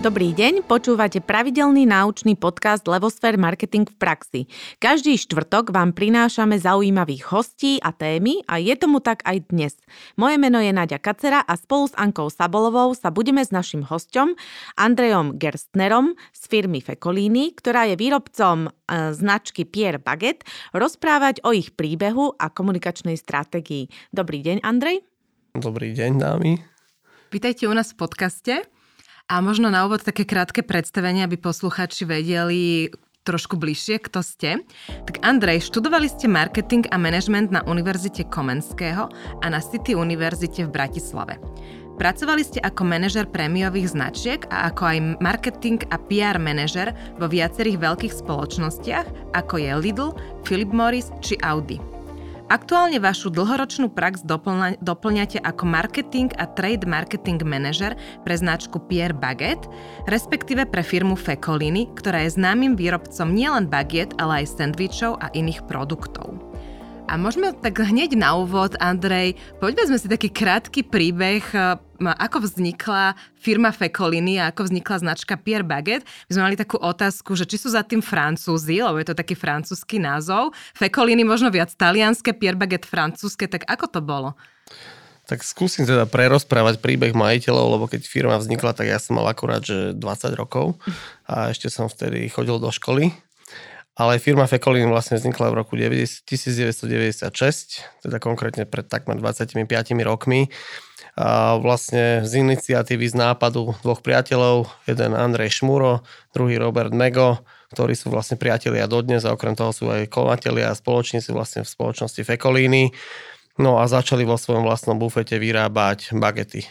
Dobrý deň, počúvate pravidelný náučný podcast Levosfér Marketing v praxi. Každý štvrtok vám prinášame zaujímavých hostí a témy a je tomu tak aj dnes. Moje meno je Nadia Kacera a spolu s Ankou Sabolovou sa budeme s našim hostom Andrejom Gerstnerom z firmy Fekolíny, ktorá je výrobcom e, značky Pierre Baguette, rozprávať o ich príbehu a komunikačnej stratégii. Dobrý deň, Andrej. Dobrý deň, dámy. Vítajte u nás v podcaste. A možno na úvod také krátke predstavenie, aby posluchači vedeli trošku bližšie, kto ste. Tak Andrej, študovali ste marketing a management na Univerzite Komenského a na City Univerzite v Bratislave. Pracovali ste ako manažer prémiových značiek a ako aj marketing a PR manažer vo viacerých veľkých spoločnostiach, ako je Lidl, Philip Morris či Audi. Aktuálne vašu dlhoročnú prax doplňa, doplňate ako marketing a trade marketing manager pre značku Pierre Baguette, respektíve pre firmu Fekoliny, ktorá je známym výrobcom nielen baguette, ale aj sendvičov a iných produktov. A môžeme tak hneď na úvod, Andrej, poďme sme si taký krátky príbeh, e, ako vznikla firma Fekoliny a ako vznikla značka Pierre Baguette. My sme mali takú otázku, že či sú za tým Francúzi, lebo je to taký francúzsky názov. Fekoliny možno viac talianské, Pierre Baguette francúzske, tak ako to bolo? Tak skúsim teda prerozprávať príbeh majiteľov, lebo keď firma vznikla, tak ja som mal akurát že 20 rokov a ešte som vtedy chodil do školy ale firma Fekolin vlastne vznikla v roku 1996, teda konkrétne pred takmer 25 rokmi. A vlastne z iniciatívy, z nápadu dvoch priateľov, jeden Andrej Šmuro, druhý Robert Mego, ktorí sú vlastne priatelia dodnes a okrem toho sú aj kolatelia a spoločníci vlastne v spoločnosti Fekolíny. No a začali vo svojom vlastnom bufete vyrábať bagety.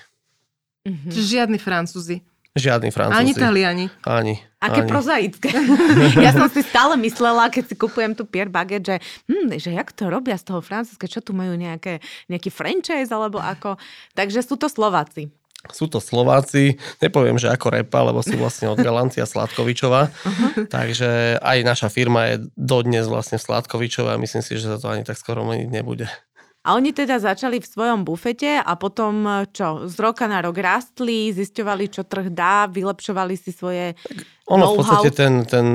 Mm-hmm. Čiže žiadni Francúzi. Žiadny francúzi. Ani Taliani. Ani. Aké ani. prozaické. ja som si stále myslela, keď si kupujem tu Pierre Baguette, že, hm, že jak to robia z toho francúzske, čo tu majú nejaké, nejaký franchise alebo ako. Takže sú to Slováci. Sú to Slováci, nepoviem, že ako repa, lebo sú vlastne od Galancia Sladkovičova. Uh-huh. Takže aj naša firma je dodnes vlastne Sladkovičova a myslím si, že sa to ani tak skoro meniť nebude. A oni teda začali v svojom bufete a potom čo, z roka na rok rastli, zisťovali, čo trh dá, vylepšovali si svoje ono v podstate ten, ten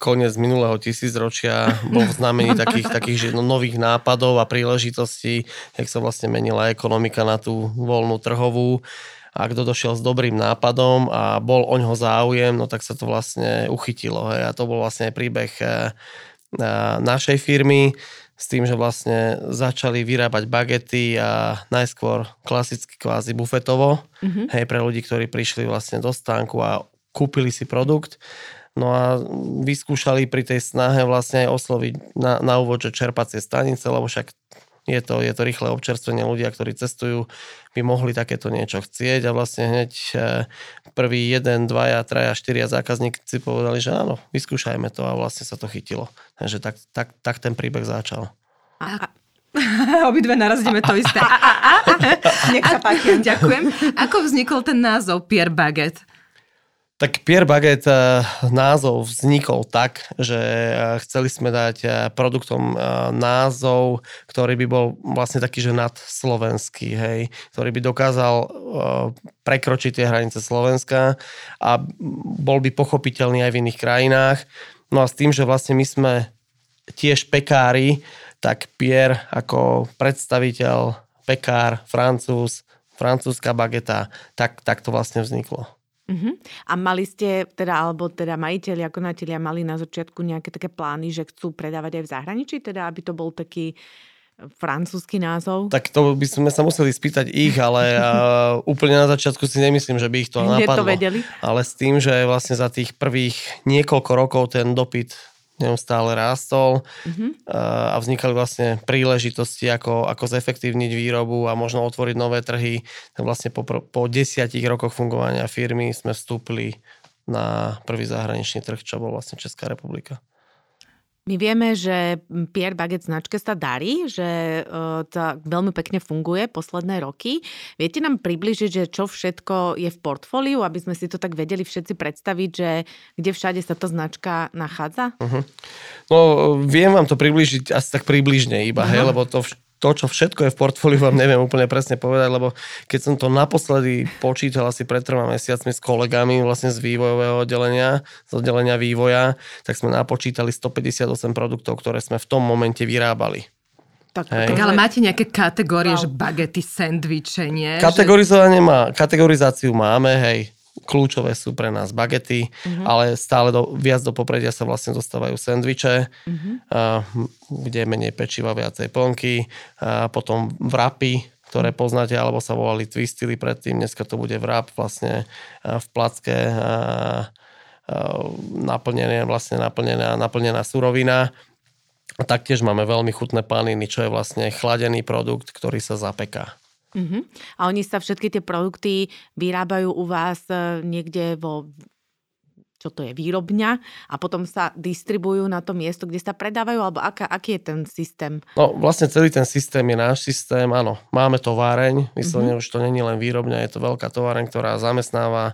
koniec minulého tisícročia bol v znamení takých, takých no, nových nápadov a príležitostí, jak sa vlastne menila ekonomika na tú voľnú trhovú a kto došiel s dobrým nápadom a bol o ňoho záujem, no tak sa to vlastne uchytilo. Hej. A to bol vlastne príbeh eh, našej firmy s tým, že vlastne začali vyrábať bagety a najskôr klasicky kvázi bufetovo, mm-hmm. hej, pre ľudí, ktorí prišli vlastne do stánku a kúpili si produkt. No a vyskúšali pri tej snahe vlastne aj osloviť na, na úvod, že čerpacie stanice, lebo však je to, je to rýchle občerstvenie ľudia, ktorí cestujú, by mohli takéto niečo chcieť a vlastne hneď e, prvý jeden, dvaja, traja, štyria zákazníci povedali, že áno, vyskúšajme to a vlastne sa to chytilo. Takže tak, tak, tak ten príbeh začal. A, Obidve narazíme to isté. A, a, a, a. Nech sa páči. Ďakujem. Ako vznikol ten názov Pierre Baguette? Tak Pierre Baguette eh, názov vznikol tak, že eh, chceli sme dať eh, produktom názov, ktorý by bol vlastne taký, že nadslovenský, hej, ktorý by dokázal prekročiť tie hranice Slovenska a bol by pochopiteľný aj v iných krajinách. No a s tým, že vlastne my sme tiež pekári, tak Pierre ako predstaviteľ, pekár, francúz, francúzska bageta, tak, tak to vlastne vzniklo. Uh-huh. A mali ste, teda, alebo teda majiteľi a konatelia mali na začiatku nejaké také plány, že chcú predávať aj v zahraničí, teda aby to bol taký francúzsky názov? Tak to by sme sa museli spýtať ich, ale uh, úplne na začiatku si nemyslím, že by ich to napadlo. to vedeli? Ale s tým, že vlastne za tých prvých niekoľko rokov ten dopyt neustále rástol mm-hmm. a vznikali vlastne príležitosti, ako, ako zefektívniť výrobu a možno otvoriť nové trhy. Tak vlastne po, po desiatich rokoch fungovania firmy sme vstúpili na prvý zahraničný trh, čo bol vlastne Česká republika. My vieme, že Pierre Baguette značke sa darí, že uh, to veľmi pekne funguje posledné roky. Viete nám približiť, že čo všetko je v portfóliu, aby sme si to tak vedeli všetci predstaviť, že kde všade sa tá značka nachádza? Uh-huh. No, viem vám to približiť asi tak približne iba, uh-huh. hej, lebo to vš- to, čo všetko je v portfóliu, vám neviem úplne presne povedať, lebo keď som to naposledy počítal asi pred troma mesiacmi s kolegami vlastne z vývojového oddelenia, z oddelenia vývoja, tak sme napočítali 158 produktov, ktoré sme v tom momente vyrábali. Tak, tak ale máte nejaké kategórie, wow. že bagety, sendviče, nie? Kategorizovanie že... má, kategorizáciu máme, hej kľúčové sú pre nás bagety, uh-huh. ale stále do, viac do popredia sa vlastne dostávajú sendviče, uh-huh. kde je menej pečiva, viacej plnky, potom vrapy, ktoré poznáte, alebo sa volali twistily predtým, dneska to bude vrap vlastne v placke a, naplnené, vlastne naplnená, naplnená surovina. A taktiež máme veľmi chutné paniny, čo je vlastne chladený produkt, ktorý sa zapeká. Uh-huh. A oni sa všetky tie produkty vyrábajú u vás e, niekde vo čo to je, výrobňa a potom sa distribujú na to miesto, kde sa predávajú, alebo aká, aký je ten systém? No vlastne celý ten systém je náš systém, áno. Máme továreň, vyslovene uh-huh. už to není len výrobňa, je to veľká továreň, ktorá zamestnáva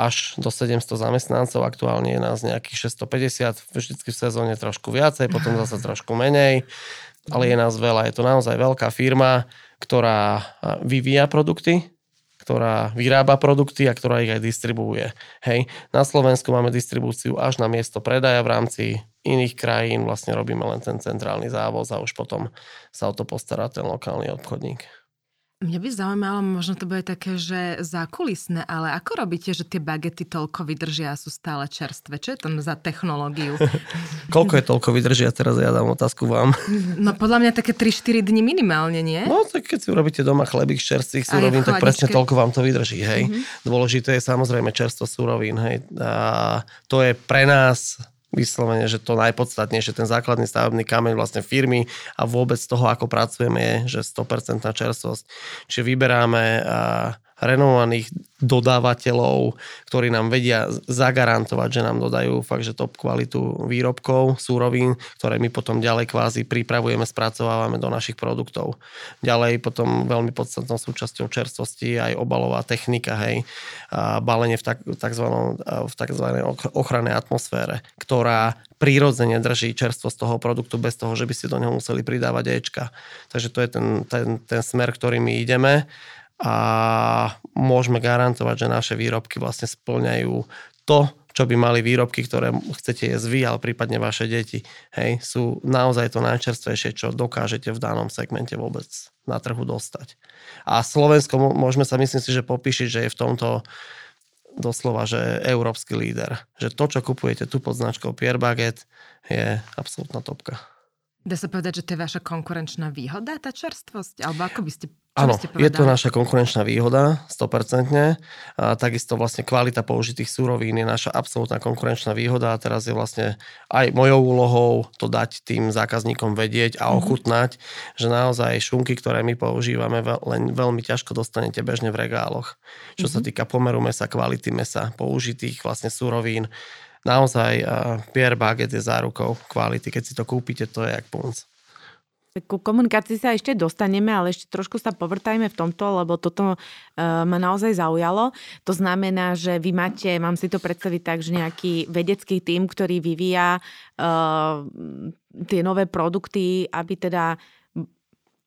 až do 700 zamestnancov, aktuálne je nás nejakých 650, vždycky v sezóne trošku viacej, potom zase trošku menej, ale je nás veľa, je to naozaj veľká firma, ktorá vyvíja produkty, ktorá vyrába produkty a ktorá ich aj distribuuje. Hej, na Slovensku máme distribúciu až na miesto predaja v rámci iných krajín, vlastne robíme len ten centrálny závoz a už potom sa o to postará ten lokálny obchodník. Mňa by zaujímalo, možno to bude také, že zákulisné, ale ako robíte, že tie bagety toľko vydržia a sú stále čerstvé? Čo je tam za technológiu? Koľko je toľko vydržia? Teraz ja dám otázku vám. No podľa mňa také 3-4 dni minimálne, nie? No tak keď si urobíte doma chlebík čerstvých súrovín, tak presne toľko vám to vydrží, hej. Mm-hmm. Dôležité je samozrejme čerstvo súrovín, hej. A to je pre nás vyslovene, že to najpodstatnejšie, ten základný stavebný kameň vlastne firmy a vôbec toho, ako pracujeme, je, že 100% čerstvosť. Čiže vyberáme renovovaných dodávateľov, ktorí nám vedia zagarantovať, že nám dodajú fakt, že top kvalitu výrobkov, súrovín, ktoré my potom ďalej kvázi pripravujeme, spracovávame do našich produktov. Ďalej potom veľmi podstatnou súčasťou čerstvosti aj obalová technika, hej, a balenie v, tak, takzvanom, v takzvanej ochrannej atmosfére, ktorá prirodzene drží čerstvosť toho produktu bez toho, že by ste do neho museli pridávať Ečka. Takže to je ten, ten, ten smer, ktorým my ideme a môžeme garantovať, že naše výrobky vlastne splňajú to, čo by mali výrobky, ktoré chcete jesť vy, ale prípadne vaše deti. Hej, sú naozaj to najčerstvejšie, čo dokážete v danom segmente vôbec na trhu dostať. A Slovensko, môžeme sa myslím si, že popíšiť, že je v tomto doslova, že európsky líder. Že to, čo kupujete tu pod značkou Pierre Baguette, je absolútna topka. Dá sa povedať, že to je vaša konkurenčná výhoda, tá čerstvosť? Alebo ako by ste Áno, je to naša konkurenčná výhoda, 100%. A takisto vlastne kvalita použitých súrovín je naša absolútna konkurenčná výhoda a teraz je vlastne aj mojou úlohou to dať tým zákazníkom vedieť a mhm. ochutnať, mm-hmm. že naozaj šunky, ktoré my používame, len veľmi ťažko dostanete bežne v regáloch. Čo mm-hmm. sa mhm. týka pomeru mesa, kvality mesa, použitých vlastne súrovín, naozaj uh, Pierre Baguette je zárukou kvality. Keď si to kúpite, to je jak punc. Ku komunikácii sa ešte dostaneme, ale ešte trošku sa povrtajme v tomto, lebo toto uh, ma naozaj zaujalo. To znamená, že vy máte, mám si to predstaviť tak, že nejaký vedecký tím, ktorý vyvíja uh, tie nové produkty, aby teda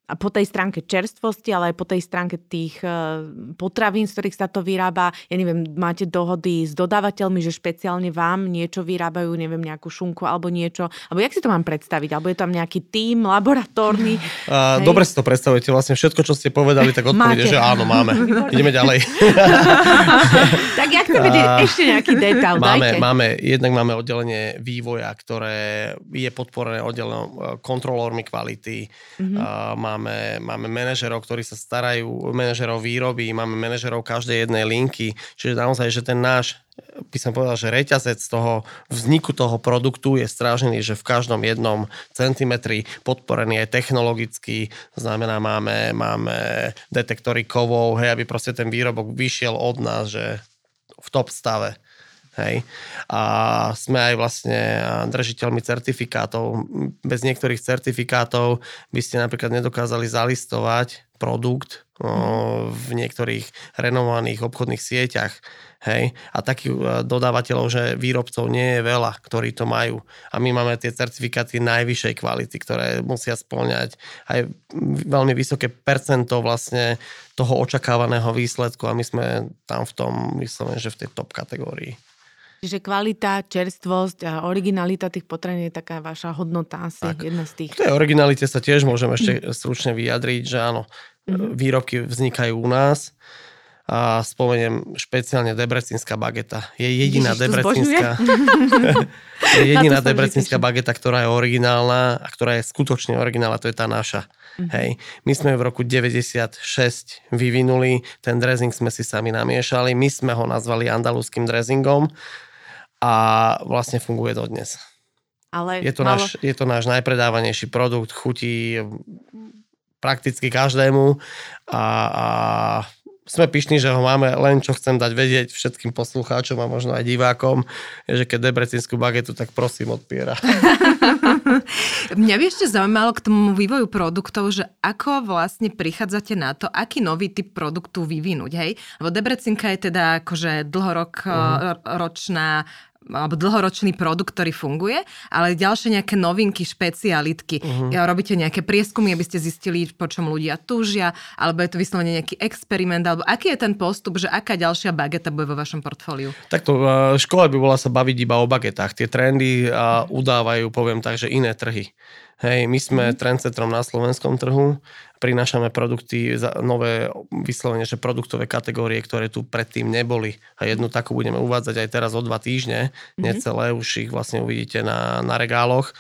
a po tej stránke čerstvosti, ale aj po tej stránke tých e, potravín, z ktorých sa to vyrába. Ja neviem, máte dohody s dodávateľmi, že špeciálne vám niečo vyrábajú, neviem, nejakú šunku alebo niečo. Alebo jak si to mám predstaviť? Alebo je tam nejaký tím laboratórny? Uh, dobre si to predstavujete. Vlastne všetko, čo ste povedali, tak odpovede, že áno, máme. Ideme ďalej. tak ja chcem vedieť uh, ešte nejaký detail. Máme, máme, jednak máme oddelenie vývoja, ktoré je podporené oddelenou kontrolórmi kvality. Uh-huh. Uh, máme, máme manažerov, ktorí sa starajú, manažerov výroby, máme manažerov každej jednej linky, čiže naozaj, že ten náš by som povedal, že reťazec toho vzniku toho produktu je strážený, že v každom jednom centimetri podporený aj technologicky, znamená máme, máme detektory kovov, hej, aby proste ten výrobok vyšiel od nás, že v top stave. Hej. A sme aj vlastne držiteľmi certifikátov. Bez niektorých certifikátov by ste napríklad nedokázali zalistovať produkt v niektorých renovovaných obchodných sieťach. Hej? A takých e, dodávateľov, že výrobcov nie je veľa, ktorí to majú. A my máme tie certifikáty najvyššej kvality, ktoré musia spĺňať aj veľmi vysoké percento vlastne toho očakávaného výsledku a my sme tam v tom, myslím, že v tej top kategórii. Čiže kvalita, čerstvosť a originalita tých potravín je taká vaša hodnota asi, tak. jedna z tých. V tej originalite sa tiež môžem ešte stručne vyjadriť, že áno, mm-hmm. výrobky vznikajú u nás, a spomeniem špeciálne debrecínska bageta. Je jediná Ježiš, debrecínska je jediná debrecínska bageta, ktorá je originálna a ktorá je skutočne originálna, to je tá naša. Mm-hmm. Hej. My sme v roku 96 vyvinuli, ten dressing sme si sami namiešali, my sme ho nazvali andalúským dressingom a vlastne funguje dodnes. Ale je, to malo... náš, je to náš najpredávanejší produkt, chutí prakticky každému a, a sme pyšní, že ho máme, len čo chcem dať vedieť všetkým poslucháčom a možno aj divákom, je, že keď debrecínsku bagetu, tak prosím odpiera. Mňa by ešte zaujímalo k tomu vývoju produktov, že ako vlastne prichádzate na to, aký nový typ produktu vyvinúť, hej? Lebo Debrecinka je teda akože dlhorok uh-huh. ročná alebo dlhoročný produkt, ktorý funguje, ale ďalšie nejaké novinky, špecialitky. Uh-huh. Robíte nejaké prieskumy, aby ste zistili, po čom ľudia túžia, alebo je to vyslovene nejaký experiment, alebo aký je ten postup, že aká ďalšia bageta bude vo vašom portfóliu? Takto, škola by bola sa baviť iba o bagetách. Tie trendy udávajú, poviem tak, že iné trhy. Hej, my sme mm. trendcentrom na slovenskom trhu, prinášame produkty, nové vyslovene, že produktové kategórie, ktoré tu predtým neboli. A jednu takú budeme uvádzať aj teraz o dva týždne, mm-hmm. necelé, už ich vlastne uvidíte na, na regáloch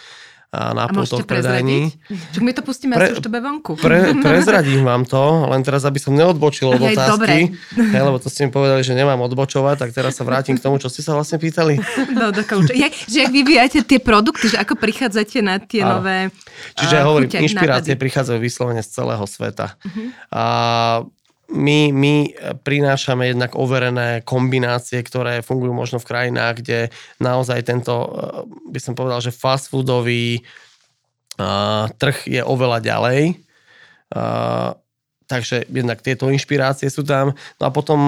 na pultoch predajní. Čo my to pustíme pre, už to vonku. Pre, prezradím vám to, len teraz, aby som neodbočil od otázky, hej, lebo to ste mi povedali, že nemám odbočovať, tak teraz sa vrátim k tomu, čo ste sa vlastne pýtali. No. Jak, že ak vyvíjate tie produkty, že ako prichádzate na tie a, nové Čiže uh, hovorím, inšpirácie nápady. prichádzajú vyslovene z celého sveta. Uh-huh. A my, my prinášame jednak overené kombinácie, ktoré fungujú možno v krajinách, kde naozaj tento, eh, by som povedal, že fast foodový uh, trh je oveľa ďalej. Uh, takže jednak tieto inšpirácie sú tam. No a potom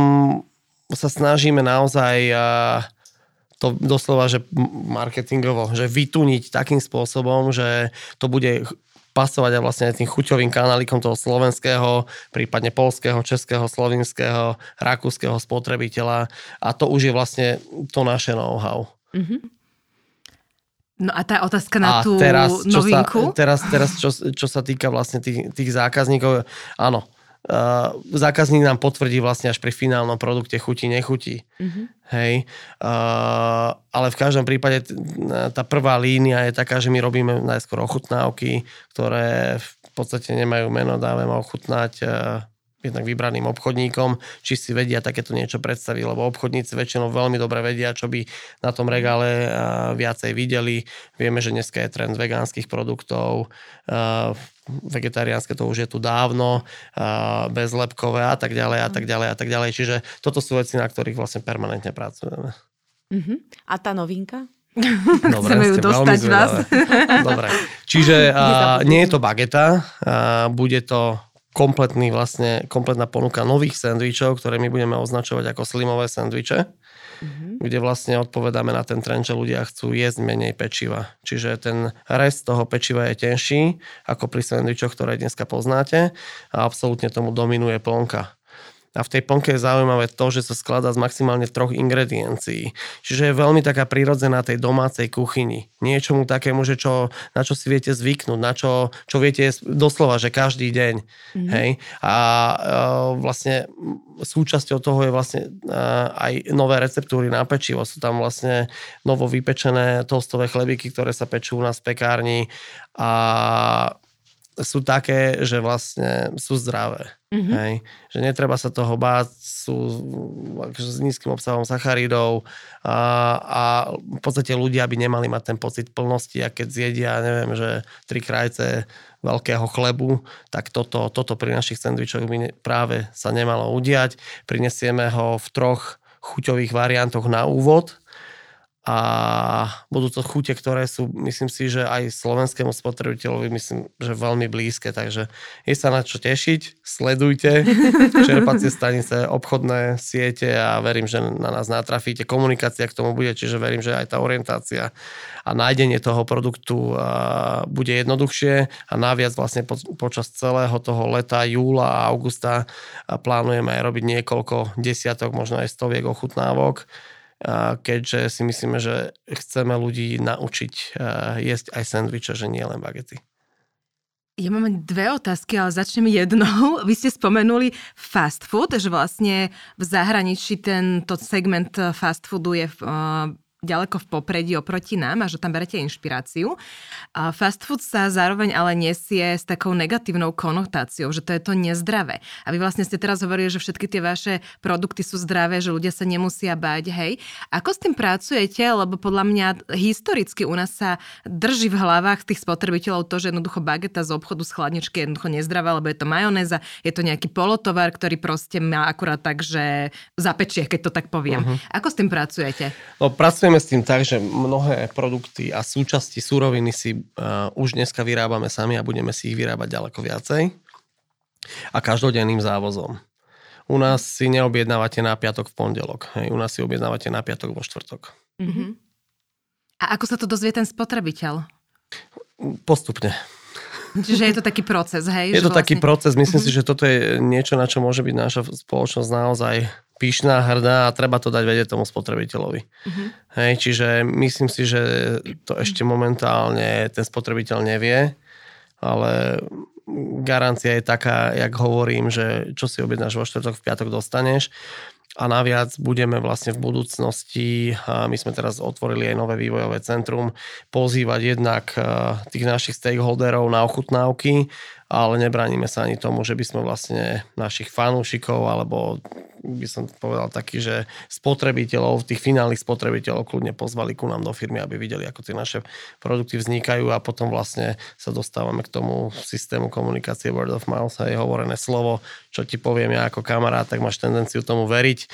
sa snažíme naozaj to doslova, že marketingovo, že vytuniť takým spôsobom, že to bude pasovať aj vlastne tým chuťovým kanálikom toho slovenského, prípadne polského, českého, slovinského, rakúskeho spotrebiteľa a to už je vlastne to naše know-how. Mm-hmm. No a tá otázka na a tú teraz, čo novinku? Sa, teraz, teraz čo, čo sa týka vlastne tých, tých zákazníkov, áno, uh, zákazník nám potvrdí vlastne až pri finálnom produkte chutí, nechutí. Mm-hmm. Hej. Uh, ale v každom prípade tá prvá línia je taká, že my robíme najskôr ochutnávky, ktoré v podstate nemajú meno, dávame ochutnať uh, jednak vybraným obchodníkom, či si vedia takéto niečo predstaviť, lebo obchodníci väčšinou veľmi dobre vedia, čo by na tom regále viacej videli. Vieme, že dneska je trend vegánskych produktov, vegetariánske to už je tu dávno, bezlepkové a tak ďalej a tak ďalej a tak ďalej. Čiže toto sú veci, na ktorých vlastne permanentne pracujeme. Uh-huh. A tá novinka? Dobre, Chceme ju dostať vás. Dobre. Čiže uh, nie je to bageta, uh, bude to kompletný vlastne, kompletná ponuka nových sendvičov, ktoré my budeme označovať ako slimové sendviče, mm-hmm. kde vlastne odpovedáme na ten trend, že ľudia chcú jesť menej pečiva. Čiže ten rest toho pečiva je tenší ako pri sendvičoch, ktoré dneska poznáte a absolútne tomu dominuje plnka. A v tej plnke je zaujímavé to, že sa skladá z maximálne troch ingrediencií. Čiže je veľmi taká prirodzená tej domácej kuchyni. Niečomu takému, že čo, na čo si viete zvyknúť, na čo, čo viete doslova, že každý deň. Mm-hmm. Hej? A e, vlastne súčasťou toho je vlastne e, aj nové receptúry na pečivo. Sú tam vlastne novo vypečené toastové chlebíky, ktoré sa pečú u nás v pekárni a sú také, že vlastne sú zdravé. Mm-hmm. Hej? Že netreba sa toho báť, sú akože s nízkym obsahom sacharidov a, a v podstate ľudia by nemali mať ten pocit plnosti a keď zjedia, neviem, že tri krajce veľkého chlebu, tak toto, toto pri našich sendvičoch by práve sa nemalo udiať. Prinesieme ho v troch chuťových variantoch na úvod a budú to chute, ktoré sú, myslím si, že aj slovenskému spotrebiteľovi, myslím, že veľmi blízke, takže je sa na čo tešiť, sledujte čerpacie stanice, obchodné siete a verím, že na nás natrafíte. Komunikácia k tomu bude, čiže verím, že aj tá orientácia a nájdenie toho produktu bude jednoduchšie. A naviac vlastne po, počas celého toho leta, júla a augusta plánujeme aj robiť niekoľko desiatok, možno aj stoviek ochutnávok keďže si myslíme, že chceme ľudí naučiť jesť aj sendviče, že nie len bagety. Ja mám dve otázky, ale začnem jednou. Vy ste spomenuli fast food, že vlastne v zahraničí tento segment fast foodu je ďaleko v popredí oproti nám a že tam berete inšpiráciu. A fast food sa zároveň ale nesie s takou negatívnou konotáciou, že to je to nezdravé. A vy vlastne ste teraz hovorili, že všetky tie vaše produkty sú zdravé, že ľudia sa nemusia báť, hej. Ako s tým pracujete? Lebo podľa mňa historicky u nás sa drží v hlavách tých spotrebiteľov to, že jednoducho bageta z obchodu z chladničky je jednoducho nezdravá, lebo je to majonéza, je to nejaký polotovar, ktorý proste má akurát tak, že zapečie, keď to tak poviem. Uh-huh. Ako s tým pracujete? No, pracujeme pracujeme s tým tak, že mnohé produkty a súčasti súroviny si uh, už dneska vyrábame sami a budeme si ich vyrábať ďaleko viacej a každodenným závozom. U nás si neobjednávate na piatok v pondelok. Hej. U nás si objednávate na piatok vo štvrtok. Mm-hmm. A ako sa to dozvie ten spotrebiteľ? Postupne. Čiže je to taký proces, hej? Je to vlastne... taký proces. Myslím uh-huh. si, že toto je niečo, na čo môže byť naša spoločnosť naozaj pyšná, hrdá a treba to dať vedieť tomu spotrebiteľovi. Uh-huh. Hej, čiže myslím si, že to ešte momentálne ten spotrebiteľ nevie, ale garancia je taká, jak hovorím, že čo si objednáš vo štvrtok, v piatok dostaneš a naviac budeme vlastne v budúcnosti, a my sme teraz otvorili aj nové vývojové centrum, pozývať jednak tých našich stakeholderov na ochutnávky, ale nebránime sa ani tomu, že by sme vlastne našich fanúšikov alebo by som povedal taký, že spotrebiteľov, tých finálnych spotrebiteľov kľudne pozvali ku nám do firmy, aby videli, ako tie naše produkty vznikajú a potom vlastne sa dostávame k tomu systému komunikácie word of mouth a je hovorené slovo, čo ti poviem ja ako kamarát, tak máš tendenciu tomu veriť.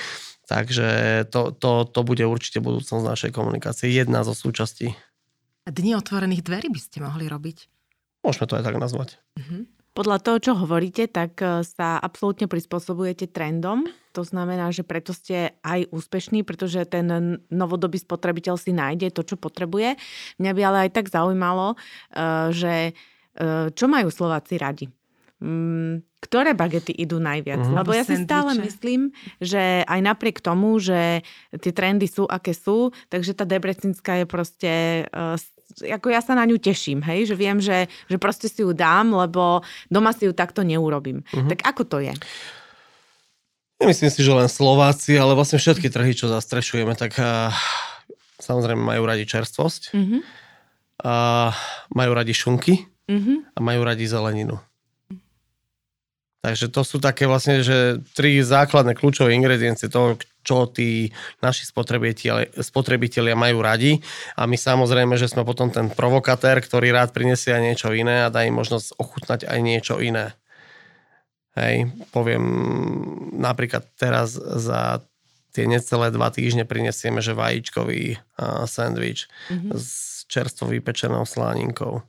Takže to, to, to bude určite budúcnosť našej komunikácie. Jedna zo súčastí. Dni otvorených dverí by ste mohli robiť? Môžeme to aj tak nazvať. Uh-huh. Podľa toho, čo hovoríte, tak e, sa absolútne prispôsobujete trendom. To znamená, že preto ste aj úspešní, pretože ten novodobý spotrebiteľ si nájde to, čo potrebuje. Mňa by ale aj tak zaujímalo, e, že e, čo majú Slováci radi. Mm, ktoré bagety idú najviac? Mm-hmm. Lebo ja si stále myslím, že aj napriek tomu, že tie trendy sú, aké sú, takže tá debrecinská je proste ako ja sa na ňu teším, hej, že viem, že, že proste si ju dám, lebo doma si ju takto neurobím. Uh-huh. Tak ako to je? Nemyslím si, že len Slováci, ale vlastne všetky trhy, čo zastrešujeme, tak uh, samozrejme majú radi čerstvosť, uh-huh. uh, majú radi šunky uh-huh. a majú radi zeleninu. Takže to sú také vlastne, že tri základné kľúčové ingrediencie toho, čo tí naši spotrebitelia, majú radi. A my samozrejme, že sme potom ten provokatér, ktorý rád prinesie aj niečo iné a dá im možnosť ochutnať aj niečo iné. Hej, poviem napríklad teraz za tie necelé dva týždne prinesieme, že vajíčkový uh, sandwich mm-hmm. s čerstvo vypečenou sláninkou.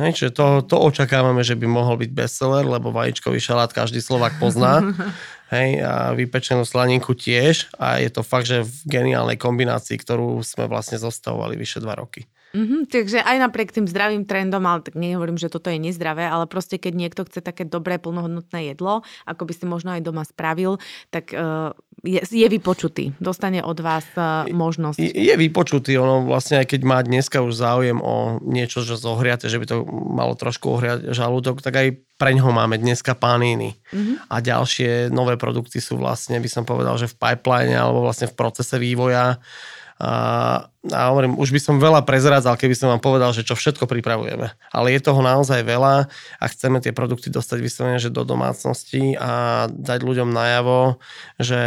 Hej, čiže to, to očakávame, že by mohol byť bestseller, lebo vajíčkový šalát každý Slovak pozná. Hej, a vypečenú slaninku tiež. A je to fakt, že v geniálnej kombinácii, ktorú sme vlastne zostavovali vyše dva roky. Mm-hmm, takže aj napriek tým zdravým trendom, ale tak nehovorím, že toto je nezdravé, ale proste keď niekto chce také dobré, plnohodnotné jedlo, ako by si možno aj doma spravil, tak uh, je, je vypočutý. Dostane od vás uh, možnosť. Je, je vypočutý, ono vlastne aj keď má dneska už záujem o niečo, že zohriate, že by to malo trošku ohriať žalúdok, tak aj pre ňoho máme dneska paníny. Mm-hmm. A ďalšie nové produkty sú vlastne, by som povedal, že v pipeline alebo vlastne v procese vývoja a, a hovorím, už by som veľa prezrádzal, keby som vám povedal, že čo všetko pripravujeme. Ale je toho naozaj veľa a chceme tie produkty dostať vyslovene, že do domácnosti a dať ľuďom najavo, že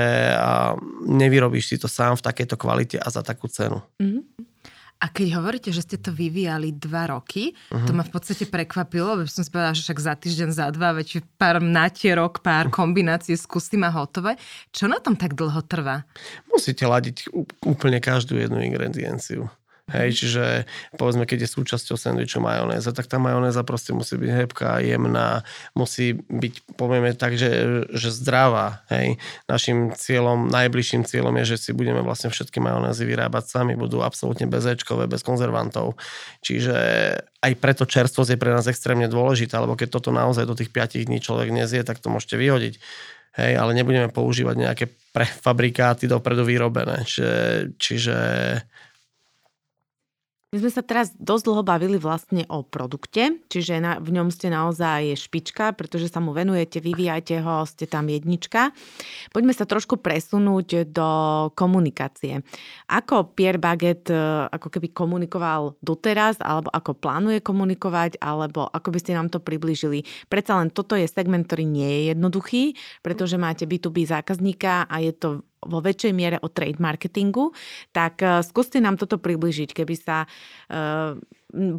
nevyrobíš si to sám v takejto kvalite a za takú cenu. Mm-hmm. A keď hovoríte, že ste to vyvíjali dva roky, uh-huh. to ma v podstate prekvapilo, lebo som si povedala, že však za týždeň, za dva, veď pár natierok, pár kombinácií skúsim a hotové. Čo na tom tak dlho trvá? Musíte ladiť úplne každú jednu ingredienciu. Hej, čiže povedzme, keď je súčasťou sendviču majonéza, tak tá majonéza proste musí byť hebká, jemná, musí byť, povieme tak, že, že zdravá. Hej. Našim cieľom, najbližším cieľom je, že si budeme vlastne všetky majonézy vyrábať sami, budú absolútne bezečkové, bez konzervantov. Čiže aj preto čerstvosť je pre nás extrémne dôležitá, lebo keď toto naozaj do tých 5 dní človek nezie, tak to môžete vyhodiť. Hej, ale nebudeme používať nejaké prefabrikáty dopredu vyrobené. Čiže, čiže my sme sa teraz dosť dlho bavili vlastne o produkte, čiže na, v ňom ste naozaj špička, pretože sa mu venujete, vyvíjate ho, ste tam jednička. Poďme sa trošku presunúť do komunikácie. Ako Pierre Baguette e, ako keby komunikoval doteraz, alebo ako plánuje komunikovať, alebo ako by ste nám to približili. Predsa len toto je segment, ktorý nie je jednoduchý, pretože máte B2B zákazníka a je to vo väčšej miere o trade marketingu, tak uh, skúste nám toto približiť, keby sa uh,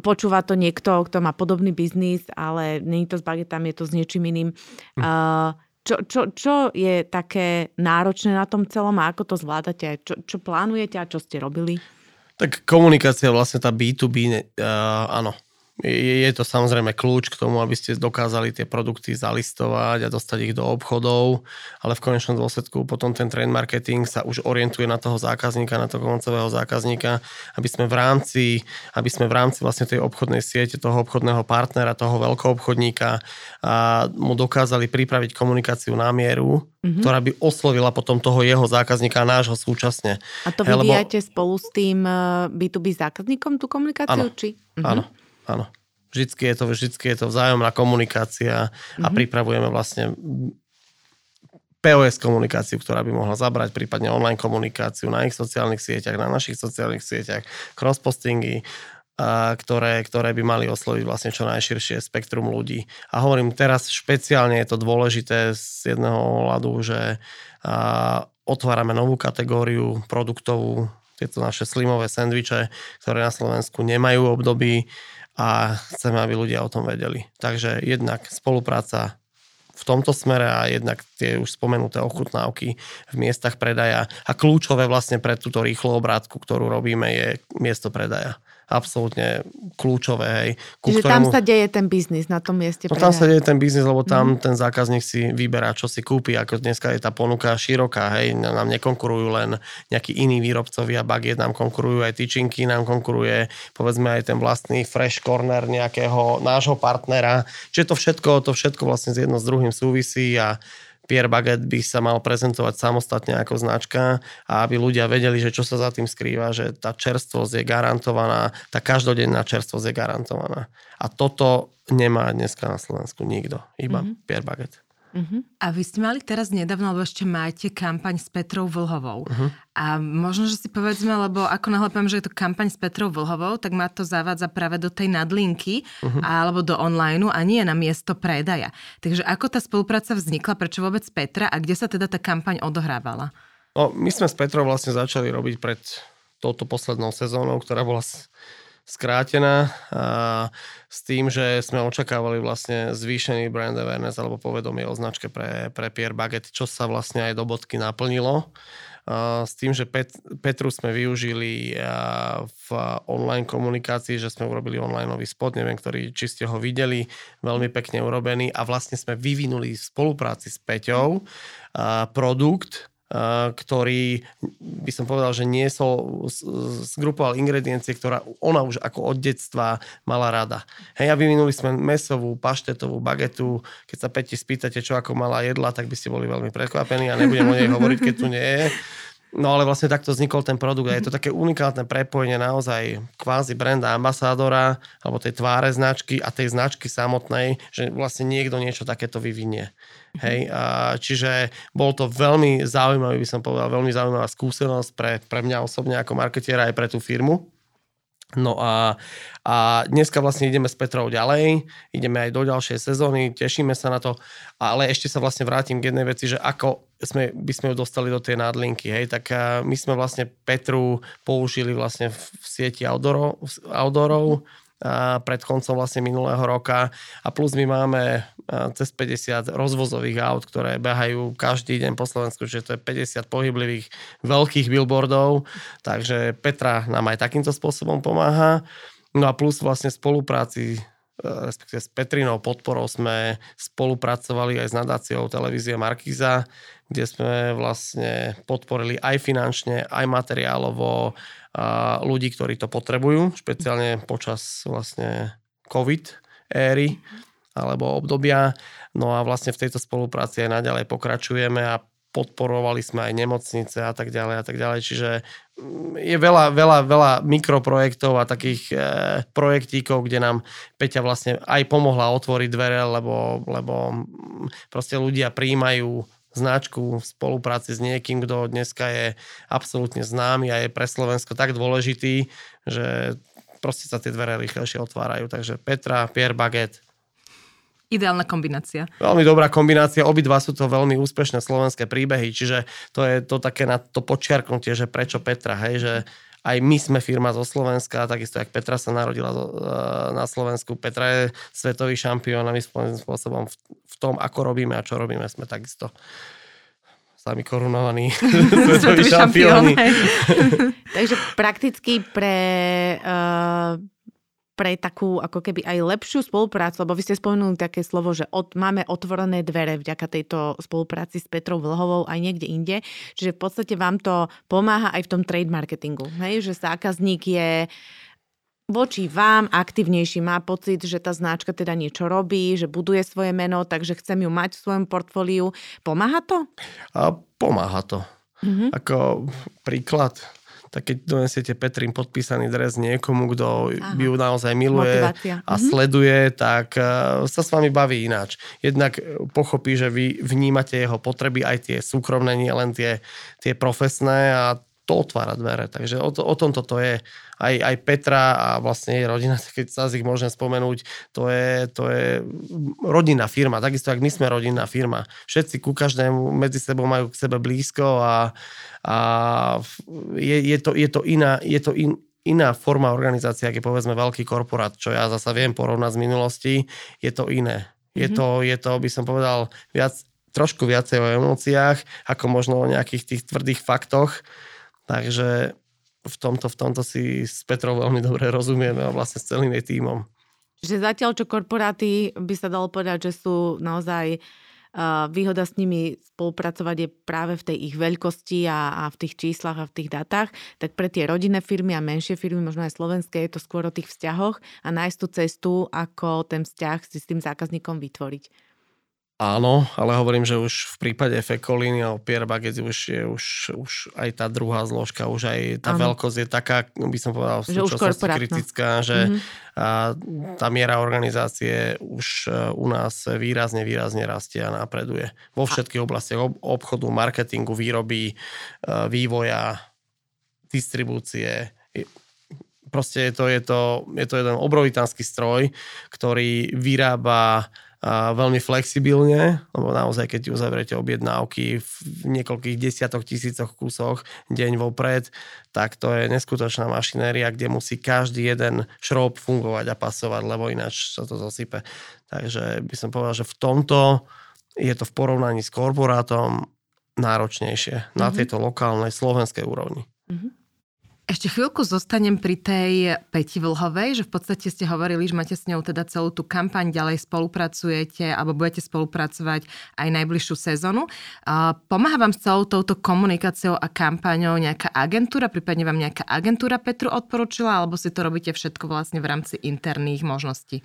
počúva to niekto, kto má podobný biznis, ale není to s bagetami, je to s niečím iným. Uh, čo, čo, čo je také náročné na tom celom a ako to zvládate? Čo, čo plánujete a čo ste robili? Tak komunikácia, vlastne tá B2B, uh, áno, je, je to samozrejme kľúč k tomu, aby ste dokázali tie produkty zalistovať a dostať ich do obchodov, ale v konečnom dôsledku potom ten trend marketing sa už orientuje na toho zákazníka, na toho koncového zákazníka, aby sme v rámci, aby sme v rámci vlastne tej obchodnej siete, toho obchodného partnera, toho obchodníka a mu dokázali pripraviť komunikáciu na mieru, mm-hmm. ktorá by oslovila potom toho jeho zákazníka a nášho súčasne. A to vyvíjate lebo... spolu s tým B2B eh, zákazníkom tú komunikáciu? Áno, či? Mm-hmm. áno áno. Vždycky je to, vždycky je to vzájomná komunikácia mm-hmm. a mhm. pripravujeme vlastne POS komunikáciu, ktorá by mohla zabrať, prípadne online komunikáciu na ich sociálnych sieťach, na našich sociálnych sieťach, cross-postingy, a ktoré, ktoré by mali osloviť vlastne čo najširšie spektrum ľudí. A hovorím, teraz špeciálne je to dôležité z jedného ohľadu, že a, otvárame novú kategóriu produktovú, tieto naše slimové sendviče, ktoré na Slovensku nemajú období a chceme, aby ľudia o tom vedeli. Takže jednak spolupráca v tomto smere a jednak tie už spomenuté ochutnávky v miestach predaja a kľúčové vlastne pre túto rýchlu obrátku, ktorú robíme, je miesto predaja absolútne kľúčové. Hej, Čiže ktorému... tam sa deje ten biznis na tom mieste. No tam sa deje ten biznis, lebo tam mm. ten zákazník si vyberá, čo si kúpi. Ako dneska je tá ponuka široká. Hej, nám nekonkurujú len nejakí iní výrobcovia, bagiet nám konkurujú aj tyčinky, nám konkuruje povedzme aj ten vlastný fresh corner nejakého nášho partnera. Čiže to všetko, to všetko vlastne jedno s druhým súvisí a Pierre Baguette by sa mal prezentovať samostatne ako značka a aby ľudia vedeli, že čo sa za tým skrýva, že tá čerstvosť je garantovaná, tá každodenná čerstvosť je garantovaná. A toto nemá dneska na Slovensku nikto, iba mm-hmm. Pierre Baguette. Uh-huh. A vy ste mali teraz nedávno, lebo ešte máte kampaň s Petrou Vlhovou. Uh-huh. A možno, že si povedzme, lebo ako náhle poviem, že je to kampaň s Petrou Vlhovou, tak ma to zavádza práve do tej nadlinky uh-huh. alebo do online a nie na miesto predaja. Takže ako tá spolupráca vznikla, prečo vôbec Petra a kde sa teda tá kampaň odohrávala? No, my sme s Petrou vlastne začali robiť pred touto poslednou sezónou, ktorá bola skrátená a s tým, že sme očakávali vlastne zvýšený brand awareness alebo povedomie o značke pre, pre Pierre Baguette, čo sa vlastne aj do bodky naplnilo. S tým, že Pet, Petru sme využili v online komunikácii, že sme urobili online spot, neviem, ktorý, či ste ho videli, veľmi pekne urobený a vlastne sme vyvinuli v spolupráci s Peťou produkt, ktorý by som povedal, že nie som zgrupoval ingrediencie, ktorá ona už ako od detstva mala rada. Hej, a vyvinuli sme mesovú, paštetovú bagetu. Keď sa Peti spýtate, čo ako mala jedla, tak by ste boli veľmi prekvapení a nebudem o nej hovoriť, keď tu nie je. No ale vlastne takto vznikol ten produkt a je to také unikátne prepojenie naozaj kvázi branda ambasádora alebo tej tváre značky a tej značky samotnej, že vlastne niekto niečo takéto vyvinie. Hej, a čiže bol to veľmi zaujímavý, by som povedal, veľmi zaujímavá skúsenosť pre, pre mňa osobne ako marketiera aj pre tú firmu. No a, a dneska vlastne ideme s Petrou ďalej, ideme aj do ďalšej sezóny, tešíme sa na to, ale ešte sa vlastne vrátim k jednej veci, že ako sme, by sme ju dostali do tej nádlinky. Hej. Tak my sme vlastne Petru použili vlastne v sieti outdoorov, outdoorov pred koncom vlastne minulého roka a plus my máme cez 50 rozvozových aut, ktoré behajú každý deň po Slovensku, čiže to je 50 pohyblivých veľkých billboardov, takže Petra nám aj takýmto spôsobom pomáha. No a plus vlastne spolupráci respektíve s Petrinou podporou sme spolupracovali aj s nadáciou televízie Markíza, kde sme vlastne podporili aj finančne, aj materiálovo ľudí, ktorí to potrebujú, špeciálne počas vlastne COVID éry alebo obdobia. No a vlastne v tejto spolupráci aj naďalej pokračujeme a podporovali sme aj nemocnice a tak ďalej a tak ďalej. Čiže mm, je veľa, veľa, veľa mikroprojektov a takých e, projektíkov, kde nám Peťa vlastne aj pomohla otvoriť dvere, lebo, lebo mm, proste ľudia príjmajú značku v spolupráci s niekým, kto dneska je absolútne známy a je pre Slovensko tak dôležitý, že proste sa tie dvere rýchlejšie otvárajú. Takže Petra, Pierre Baguette. Ideálna kombinácia. Veľmi dobrá kombinácia. Obidva sú to veľmi úspešné slovenské príbehy, čiže to je to také na to počiarknutie, že prečo Petra, hej, že aj my sme firma zo Slovenska, takisto jak Petra sa narodila e, na Slovensku. Petra je svetový šampión a my spôsobom v, v tom, ako robíme a čo robíme, sme takisto sami korunovaní svetoví šampióni. Takže prakticky pre uh, pre takú ako keby aj lepšiu spoluprácu, lebo vy ste spomenuli také slovo, že od, máme otvorené dvere vďaka tejto spolupráci s Petrou Vlhovou aj niekde inde. Čiže v podstate vám to pomáha aj v tom trade marketingu. Hej? Že zákazník je voči vám aktívnejší, má pocit, že tá značka teda niečo robí, že buduje svoje meno, takže chcem ju mať v svojom portfóliu. Pomáha to? A pomáha to. Mm-hmm. Ako príklad, tak keď donesiete Petrin podpísaný dres niekomu, kto Aha. ju naozaj miluje Motivácia. a mhm. sleduje, tak uh, sa s vami baví ináč. Jednak e, pochopí, že vy vnímate jeho potreby, aj tie súkromné, nie len tie, tie profesné a to otvára dvere. Takže o, to, o tomto to je. Aj, aj Petra a vlastne jej rodina, keď sa z ich môžem spomenúť, to je, to je rodinná firma. Takisto, ak my sme rodinná firma. Všetci ku každému medzi sebou majú k sebe blízko a, a je, je, to, je to iná, je to in, iná forma organizácie, je povedzme veľký korporát, čo ja zasa viem porovnať z minulosti, je to iné. Je, mm-hmm. to, je to, by som povedal, viac, trošku viacej o emóciách, ako možno o nejakých tých tvrdých faktoch. Takže v tomto, v tomto si s Petrou veľmi dobre rozumieme a vlastne s celým jej tímom. Že zatiaľ, čo korporáty by sa dalo povedať, že sú naozaj výhoda s nimi spolupracovať je práve v tej ich veľkosti a, a v tých číslach a v tých datách, tak pre tie rodinné firmy a menšie firmy, možno aj slovenské, je to skôr o tých vzťahoch a nájsť tú cestu, ako ten vzťah si s tým zákazníkom vytvoriť. Áno, ale hovorím, že už v prípade Fekolíny a Pierre Baguette už je už, už aj tá druhá zložka, už aj tá Áno. veľkosť je taká, by som povedal, v súčasnosti kritická, že mm-hmm. a tá miera organizácie už e, u nás výrazne, výrazne rastie a napreduje. Vo všetkých oblastiach obchodu, marketingu, výroby, e, vývoja, distribúcie. Proste je to, je to, je to jeden obrovitánsky stroj, ktorý vyrába veľmi flexibilne, lebo naozaj, keď uzavrete objednávky v niekoľkých desiatok tisícoch kusoch deň vopred, tak to je neskutočná mašinéria, kde musí každý jeden šrob fungovať a pasovať, lebo ináč sa to zosype. Takže by som povedal, že v tomto je to v porovnaní s korporátom náročnejšie mm-hmm. na mhm. tejto lokálnej slovenskej úrovni. Mm-hmm. Ešte chvíľku zostanem pri tej Peti Vlhovej, že v podstate ste hovorili, že máte s ňou teda celú tú kampaň, ďalej spolupracujete alebo budete spolupracovať aj najbližšiu sezónu. Pomáha vám s celou touto komunikáciou a kampaňou nejaká agentúra, prípadne vám nejaká agentúra Petru odporúčila, alebo si to robíte všetko vlastne v rámci interných možností?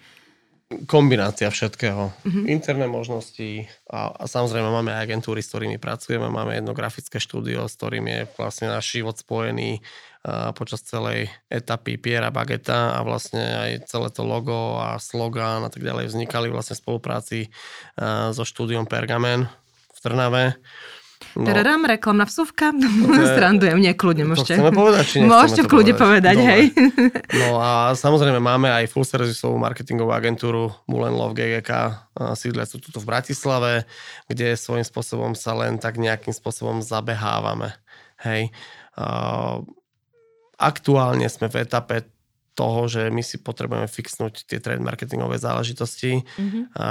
kombinácia všetkého. Mm-hmm. Interné možnosti a, a samozrejme máme aj agentúry, s ktorými pracujeme. Máme jedno grafické štúdio, s ktorým je vlastne náš život spojený počas celej etapy Piera Bageta a vlastne aj celé to logo a slogán a tak ďalej vznikali vlastne v spolupráci uh, so štúdiom Pergamen v Trnave. No. Tararam, reklamná vsuvka. To Strandujem, nie, kľudne môžete. Chceme povedať, či Môžete kľudne povedať, povedať hej. No a samozrejme máme aj full servisovú marketingovú agentúru Mulen Love GGK, sídliacu tuto v Bratislave, kde svojím spôsobom sa len tak nejakým spôsobom zabehávame. Hej. Aktuálne sme v etape toho, že my si potrebujeme fixnúť tie trade marketingové záležitosti mm-hmm. a,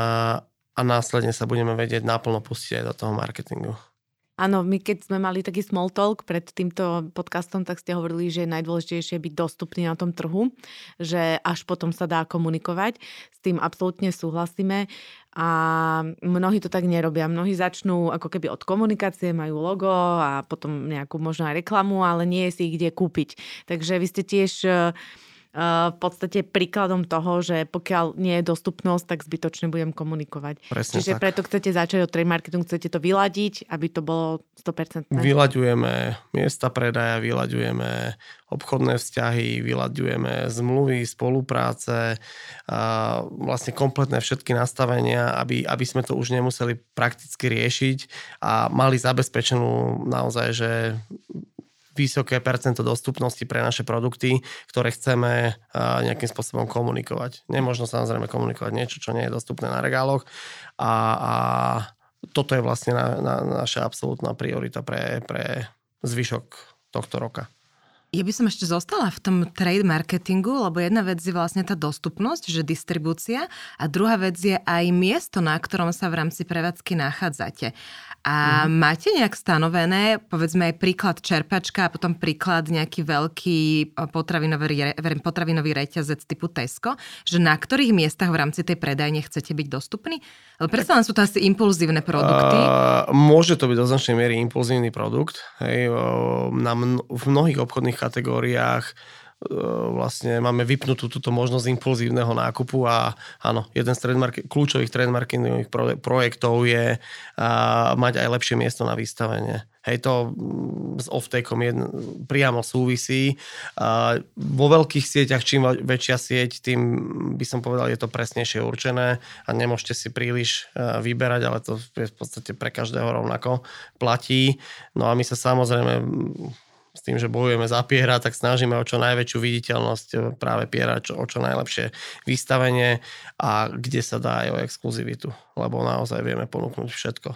a následne sa budeme vedieť naplno pustiť aj do toho marketingu. Áno, my keď sme mali taký small talk pred týmto podcastom, tak ste hovorili, že je najdôležitejšie byť dostupný na tom trhu, že až potom sa dá komunikovať. S tým absolútne súhlasíme a mnohí to tak nerobia. Mnohí začnú ako keby od komunikácie, majú logo a potom nejakú možno aj reklamu, ale nie je si ich kde kúpiť. Takže vy ste tiež v podstate príkladom toho, že pokiaľ nie je dostupnosť, tak zbytočne budem komunikovať. Presne Čiže tak. preto chcete začať od trade marketingu, chcete to vyladiť, aby to bolo 100%. Vylaďujeme miesta predaja, vylaďujeme obchodné vzťahy, vylaďujeme zmluvy, spolupráce, vlastne kompletné všetky nastavenia, aby, aby sme to už nemuseli prakticky riešiť a mali zabezpečenú naozaj, že vysoké percento dostupnosti pre naše produkty, ktoré chceme nejakým spôsobom komunikovať. Nemôžno samozrejme komunikovať niečo, čo nie je dostupné na regáloch a, a toto je vlastne na, na, naša absolútna priorita pre, pre zvyšok tohto roka. Ja by som ešte zostala v tom trade marketingu, lebo jedna vec je vlastne tá dostupnosť, že distribúcia a druhá vec je aj miesto, na ktorom sa v rámci prevádzky nachádzate. A mm. máte nejak stanovené, povedzme aj príklad čerpačka a potom príklad nejaký veľký potravinový, potravinový reťazec typu Tesco, že na ktorých miestach v rámci tej predajne chcete byť dostupní? Lebo predsa sú to asi impulzívne produkty. Uh, môže to byť do značnej miery impulzívny produkt. Hej, na mno, v mnohých obchodných kategóriách E, vlastne máme vypnutú túto možnosť impulzívneho nákupu a áno, jeden z trend market, kľúčových trend marketingových projektov je a, mať aj lepšie miesto na vystavenie. Hej, to mm, s off-takeom jedn, priamo súvisí. A vo veľkých sieťach, čím väčšia sieť, tým by som povedal, je to presnejšie určené a nemôžete si príliš e, vyberať, ale to je v podstate pre každého rovnako platí. No a my sa samozrejme s tým, že bojujeme za piera, tak snažíme o čo najväčšiu viditeľnosť e, práve piera, čo, o čo najlepšie vystavenie a kde sa dá aj o exkluzivitu, lebo naozaj vieme ponúknuť všetko.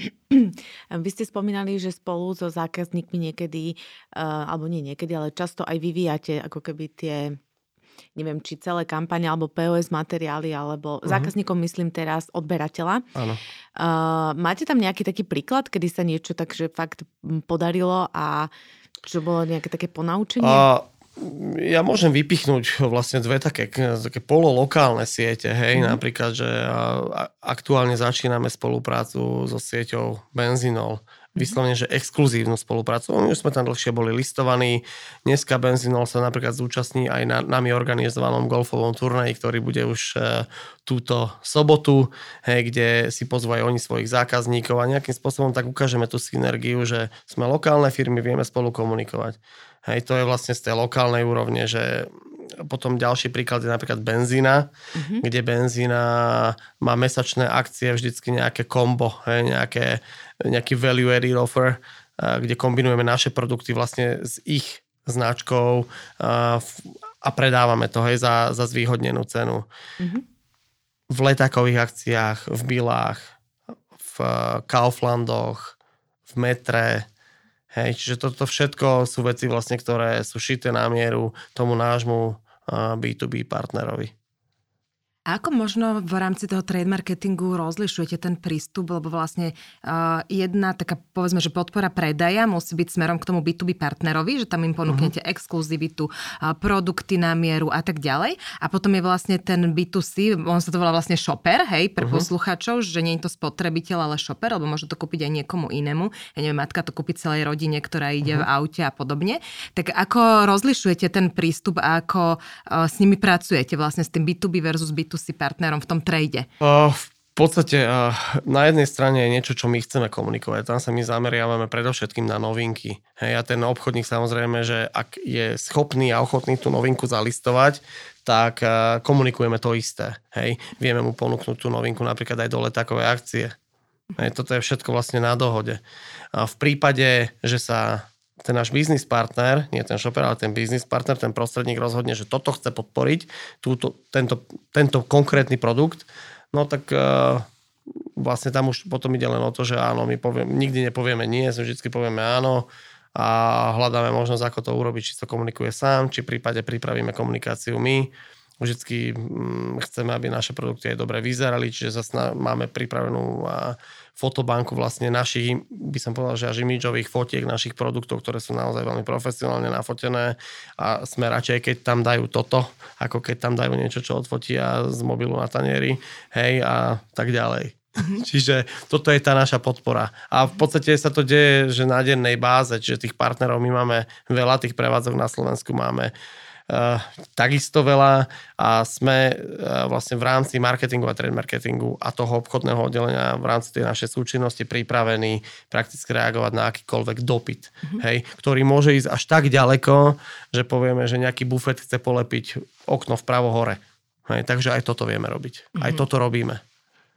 Vy ste spomínali, že spolu so zákazníkmi niekedy, uh, alebo nie niekedy, ale často aj vyvíjate ako keby tie neviem, či celé kampane alebo POS materiály, alebo uh-huh. zákazníkom myslím teraz odberateľa. Áno. Uh, máte tam nejaký taký príklad, kedy sa niečo takže fakt podarilo a čo bolo nejaké také ponaučenie? Uh, ja môžem vypichnúť vlastne dve také, také pololokálne siete, hej, mm. napríklad, že aktuálne začíname spoluprácu so sieťou Benzinol vyslovene, že exkluzívnu spoluprácu. My už sme tam dlhšie boli listovaní. Dneska Benzinol sa napríklad zúčastní aj na nami organizovanom golfovom turnaji, ktorý bude už e, túto sobotu, hej, kde si pozvajú oni svojich zákazníkov a nejakým spôsobom tak ukážeme tú synergiu, že sme lokálne firmy, vieme spolu komunikovať. Hej, to je vlastne z tej lokálnej úrovne, že potom ďalší príklad je napríklad benzína, mm-hmm. kde benzína má mesačné akcie, vždycky nejaké kombo, nejaké, nejaký value added offer, kde kombinujeme naše produkty vlastne s ich značkou a predávame to hej, za, za zvýhodnenú cenu. Mm-hmm. V letákových akciách, v Bilách, v Kauflandoch, v Metre, Hej, čiže toto všetko sú veci vlastne, ktoré sú šité na mieru tomu nášmu B2B partnerovi. A ako možno v rámci toho trade marketingu rozlišujete ten prístup, lebo vlastne uh, jedna taká, povedzme, že podpora predaja musí byť smerom k tomu B2B partnerovi, že tam im ponúknete uh-huh. exkluzivitu, uh, produkty na mieru a tak ďalej. A potom je vlastne ten B2C, on sa to volá vlastne shopper, hej, pre uh-huh. poslucháčov, že nie je to spotrebiteľ, ale shopper, lebo môže to kúpiť aj niekomu inému. Ja neviem, matka to kúpi celej rodine, ktorá ide uh-huh. v aute a podobne. Tak ako rozlišujete ten prístup a ako uh, s nimi pracujete vlastne s tým B2B versus B2 B2C partnerom v tom trade? Uh, v podstate uh, na jednej strane je niečo, čo my chceme komunikovať. Tam sa my zameriavame predovšetkým na novinky. Hej, a ten obchodník samozrejme, že ak je schopný a ochotný tú novinku zalistovať, tak uh, komunikujeme to isté. Hej. Vieme mu ponúknuť tú novinku napríklad aj do letákovej akcie. Hej, toto je všetko vlastne na dohode. A v prípade, že sa ten náš biznis partner, nie ten shopper, ale ten biznis partner, ten prostredník rozhodne, že toto chce podporiť, túto, tento, tento konkrétny produkt, no tak uh, vlastne tam už potom ide len o to, že áno, my poviem, nikdy nepovieme nie, vždy povieme áno a hľadáme možnosť, ako to urobiť, či to komunikuje sám, či prípade pripravíme komunikáciu my Vždycky mm, chceme, aby naše produkty aj dobre vyzerali, čiže zase máme pripravenú fotobanku vlastne našich, by som povedal, že až imidžových fotiek našich produktov, ktoré sú naozaj veľmi profesionálne nafotené a sme radšej, keď tam dajú toto, ako keď tam dajú niečo, čo odfotia z mobilu na tanieri, hej, a tak ďalej. Mhm. Čiže toto je tá naša podpora. A v podstate sa to deje, že na dennej báze, čiže tých partnerov my máme veľa, tých prevádzok na Slovensku máme takisto veľa a sme uh, vlastne v rámci marketingu a trade marketingu a toho obchodného oddelenia v rámci tej našej súčinnosti pripravení prakticky reagovať na akýkoľvek dopyt, mm-hmm. hej, ktorý môže ísť až tak ďaleko, že povieme, že nejaký bufet chce polepiť okno vpravo hore. Hej, takže aj toto vieme robiť. Mm-hmm. Aj mhm. toto robíme.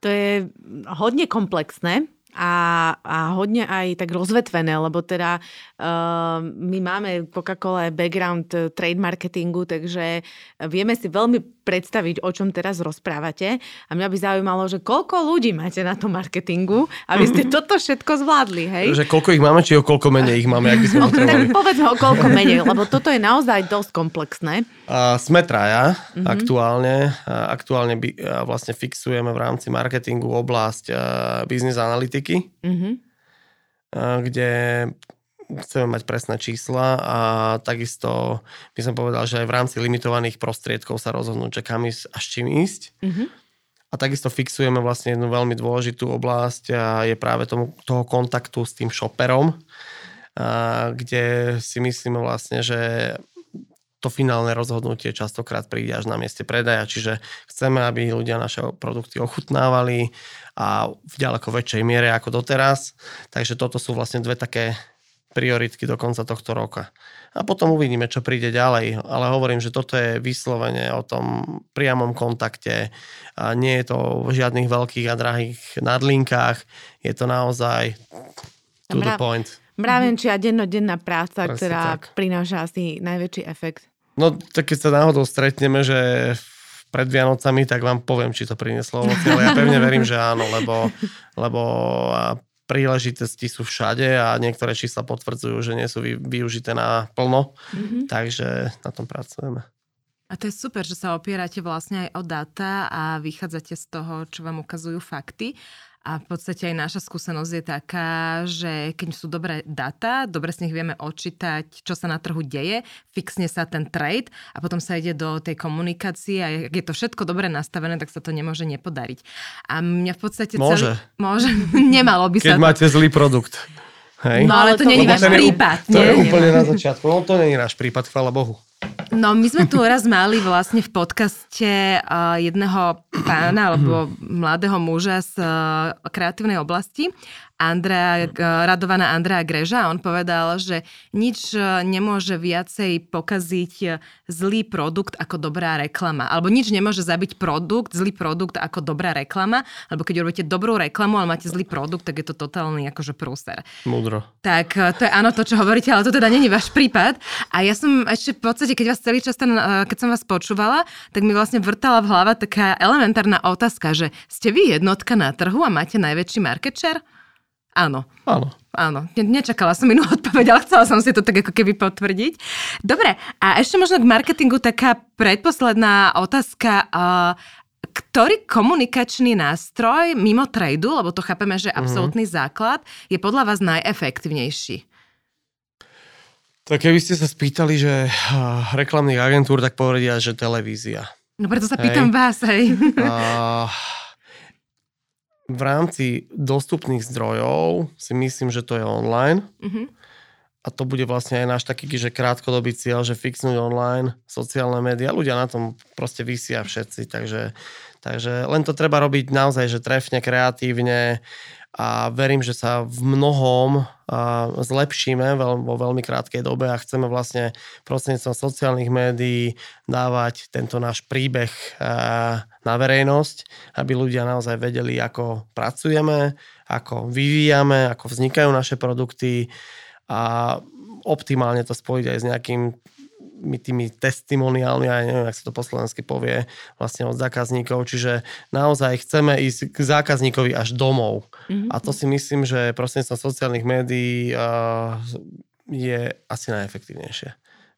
To je hodne komplexné a, a hodne aj tak rozvetvené, lebo teda uh, my máme Coca-Cola background uh, trade marketingu, takže vieme si veľmi predstaviť, o čom teraz rozprávate. A mňa by zaujímalo, že koľko ľudí máte na tom marketingu, aby ste toto všetko zvládli, hej? Že koľko ich máme, či o koľko menej ich máme, ak by sme no, Tak povedzme o koľko menej, lebo toto je naozaj dosť komplexné. Uh, sme traja mm-hmm. aktuálne. Uh, aktuálne by, vlastne fixujeme v rámci marketingu oblasť uh, business analytiky, mm-hmm. kde chceme mať presné čísla a takisto by som povedal, že aj v rámci limitovaných prostriedkov sa rozhodnúť, že kam ísť a s čím ísť. Mm-hmm. A takisto fixujeme vlastne jednu veľmi dôležitú oblasť a je práve tomu, toho kontaktu s tým shopperom, a kde si myslíme vlastne, že to finálne rozhodnutie častokrát príde až na mieste predaja, čiže chceme, aby ľudia naše produkty ochutnávali a v ďaleko väčšej miere ako doteraz. Takže toto sú vlastne dve také prioritky do konca tohto roka. A potom uvidíme, čo príde ďalej. Ale hovorím, že toto je vyslovene o tom priamom kontakte. A nie je to v žiadnych veľkých a drahých nadlinkách. Je to naozaj to Mra- the point. Mravenčia dennodenná práca, Presne ktorá tak. prináša asi najväčší efekt. No, tak keď sa náhodou stretneme, že pred Vianocami, tak vám poviem, či to prinieslo ovoci, ale ja pevne verím, že áno, lebo, lebo príležitosti sú všade a niektoré čísla potvrdzujú, že nie sú využité na plno, mm-hmm. takže na tom pracujeme. A to je super, že sa opierate vlastne aj o data a vychádzate z toho, čo vám ukazujú fakty. A v podstate aj naša skúsenosť je taká, že keď sú dobré data, dobre z nich vieme odčítať, čo sa na trhu deje, fixne sa ten trade a potom sa ide do tej komunikácie a ak je to všetko dobre nastavené, tak sa to nemôže nepodariť. A mňa v podstate môže. celý... Môže. Nemalo by keď sa... Keď máte zlý produkt. Hej? No ale to, to nie je váš prípad. To nie, je úplne na začiatku. No to nie je náš prípad, chvála Bohu. No my sme tu raz mali vlastne v podcaste uh, jedného pána alebo mladého muža z uh, kreatívnej oblasti Andrea, radovaná Andrea Greža. On povedal, že nič e, nemôže viacej pokaziť e, zlý produkt ako dobrá reklama. Alebo nič nemôže zabiť produkt, zlý produkt ako dobrá reklama. Lebo keď urobíte dobrú reklamu, ale máte zlý produkt, tak je to totálny akože prúser. Múdro. Tak to je áno to, čo hovoríte, ale to teda není váš prípad. A ja som ešte v podstate, keď vás celý čas, ten, keď som vás počúvala, tak mi vlastne vrtala v hlava taká elementárna otázka, že ste vy jednotka na trhu a máte najväčší market share? Áno. Áno. Áno, nečakala som inú odpoveď, ale chcela som si to tak ako keby potvrdiť. Dobre, a ešte možno k marketingu taká predposledná otázka. Ktorý komunikačný nástroj mimo tradu, lebo to chápeme, že mhm. absolútny mm-hmm. základ, je podľa vás najefektívnejší? Tak keby ste sa spýtali, že reklamných agentúr, tak povedia, že televízia. No preto sa pýtam hej. vás, hej. Uh, v rámci dostupných zdrojov si myslím, že to je online. Mm-hmm. A to bude vlastne aj náš taký, že krátkodobý cieľ, že fixnúť online, sociálne médiá. Ľudia na tom proste vysia všetci, takže, takže len to treba robiť naozaj, že trefne, kreatívne a verím, že sa v mnohom zlepšíme vo veľmi krátkej dobe a chceme vlastne prostredníctvom sociálnych médií dávať tento náš príbeh na verejnosť, aby ľudia naozaj vedeli, ako pracujeme ako vyvíjame, ako vznikajú naše produkty a optimálne to spojiť aj s nejakým tými testimoniálmi, ja neviem, ak sa to po slovensky povie, vlastne od zákazníkov, čiže naozaj chceme ísť k zákazníkovi až domov. Mm-hmm. A to si myslím, že prostredníctvom sociálnych médií uh, je asi najefektívnejšie.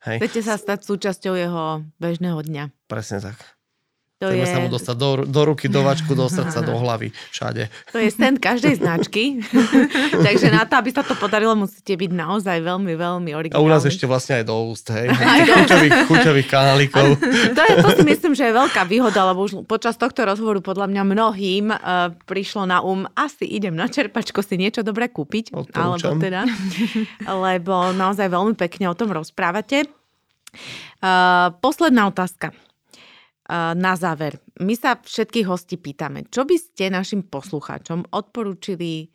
Hej. Chcete sa stať súčasťou jeho bežného dňa. Presne tak. To Chceme je... sa mu dostať do, do ruky, do vačku, do srdca, do hlavy, všade. To je stand každej značky. Takže na to, aby sa to podarilo, musíte byť naozaj veľmi, veľmi originálni. A u nás ešte vlastne aj do úst, hej. chuťových, chuťových kanálikov. To, je, to si myslím, že je veľká výhoda, lebo už počas tohto rozhovoru podľa mňa mnohým uh, prišlo na um, asi idem na čerpačko si niečo dobré kúpiť. Alebo teda, lebo naozaj veľmi pekne o tom rozprávate. Uh, posledná otázka na záver, my sa všetkých hostí pýtame, čo by ste našim poslucháčom odporúčili e,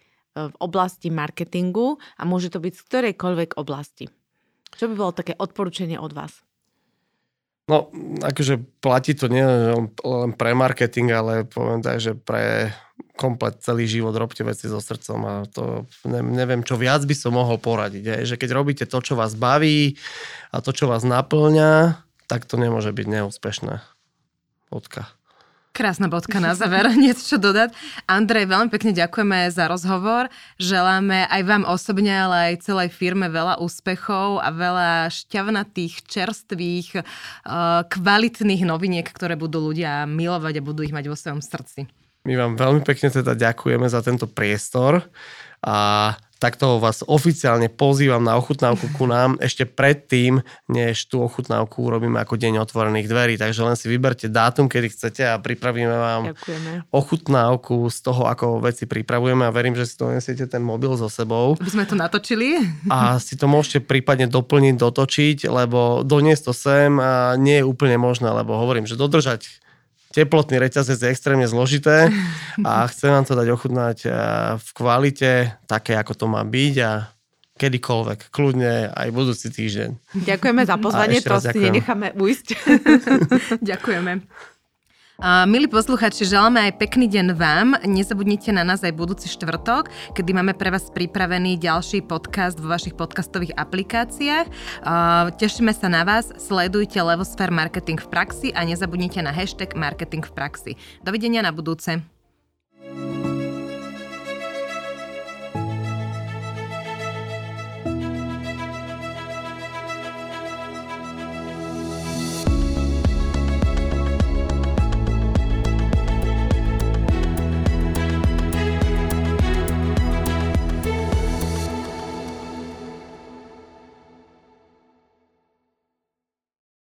v oblasti marketingu a môže to byť z ktorejkoľvek oblasti. Čo by bolo také odporúčanie od vás? No, akože platí to nie len pre marketing, ale poviem tak, že pre komplet celý život robte veci so srdcom a to neviem, čo viac by som mohol poradiť. Je, že keď robíte to, čo vás baví a to, čo vás naplňa, tak to nemôže byť neúspešné. Bodka. Krásna bodka na záver, niečo čo dodať. Andrej, veľmi pekne ďakujeme za rozhovor. Želáme aj vám osobne, ale aj celej firme veľa úspechov a veľa šťavnatých, čerstvých, eh, kvalitných noviniek, ktoré budú ľudia milovať a budú ich mať vo svojom srdci. My vám veľmi pekne teda ďakujeme za tento priestor a takto vás oficiálne pozývam na ochutnávku ku nám ešte predtým, než tú ochutnávku urobíme ako deň otvorených dverí. Takže len si vyberte dátum, kedy chcete a pripravíme vám Ďakujeme. ochutnávku z toho, ako veci pripravujeme a verím, že si to nesiete ten mobil so sebou. Aby sme to natočili. A si to môžete prípadne doplniť, dotočiť, lebo doniesť to sem nie je úplne možné, lebo hovorím, že dodržať teplotný reťazec je extrémne zložité a chcem vám to dať ochutnať eh, v kvalite, také ako to má byť a kedykoľvek, kľudne aj budúci týždeň. Ďakujeme za pozvanie, to si nenecháme ujsť. Ďakujeme. Milí posluchači, želáme aj pekný deň vám. Nezabudnite na nás aj budúci štvrtok, kedy máme pre vás pripravený ďalší podcast vo vašich podcastových aplikáciách. Tešíme sa na vás, sledujte Levosphere Marketing v praxi a nezabudnite na hashtag Marketing v praxi. Dovidenia na budúce.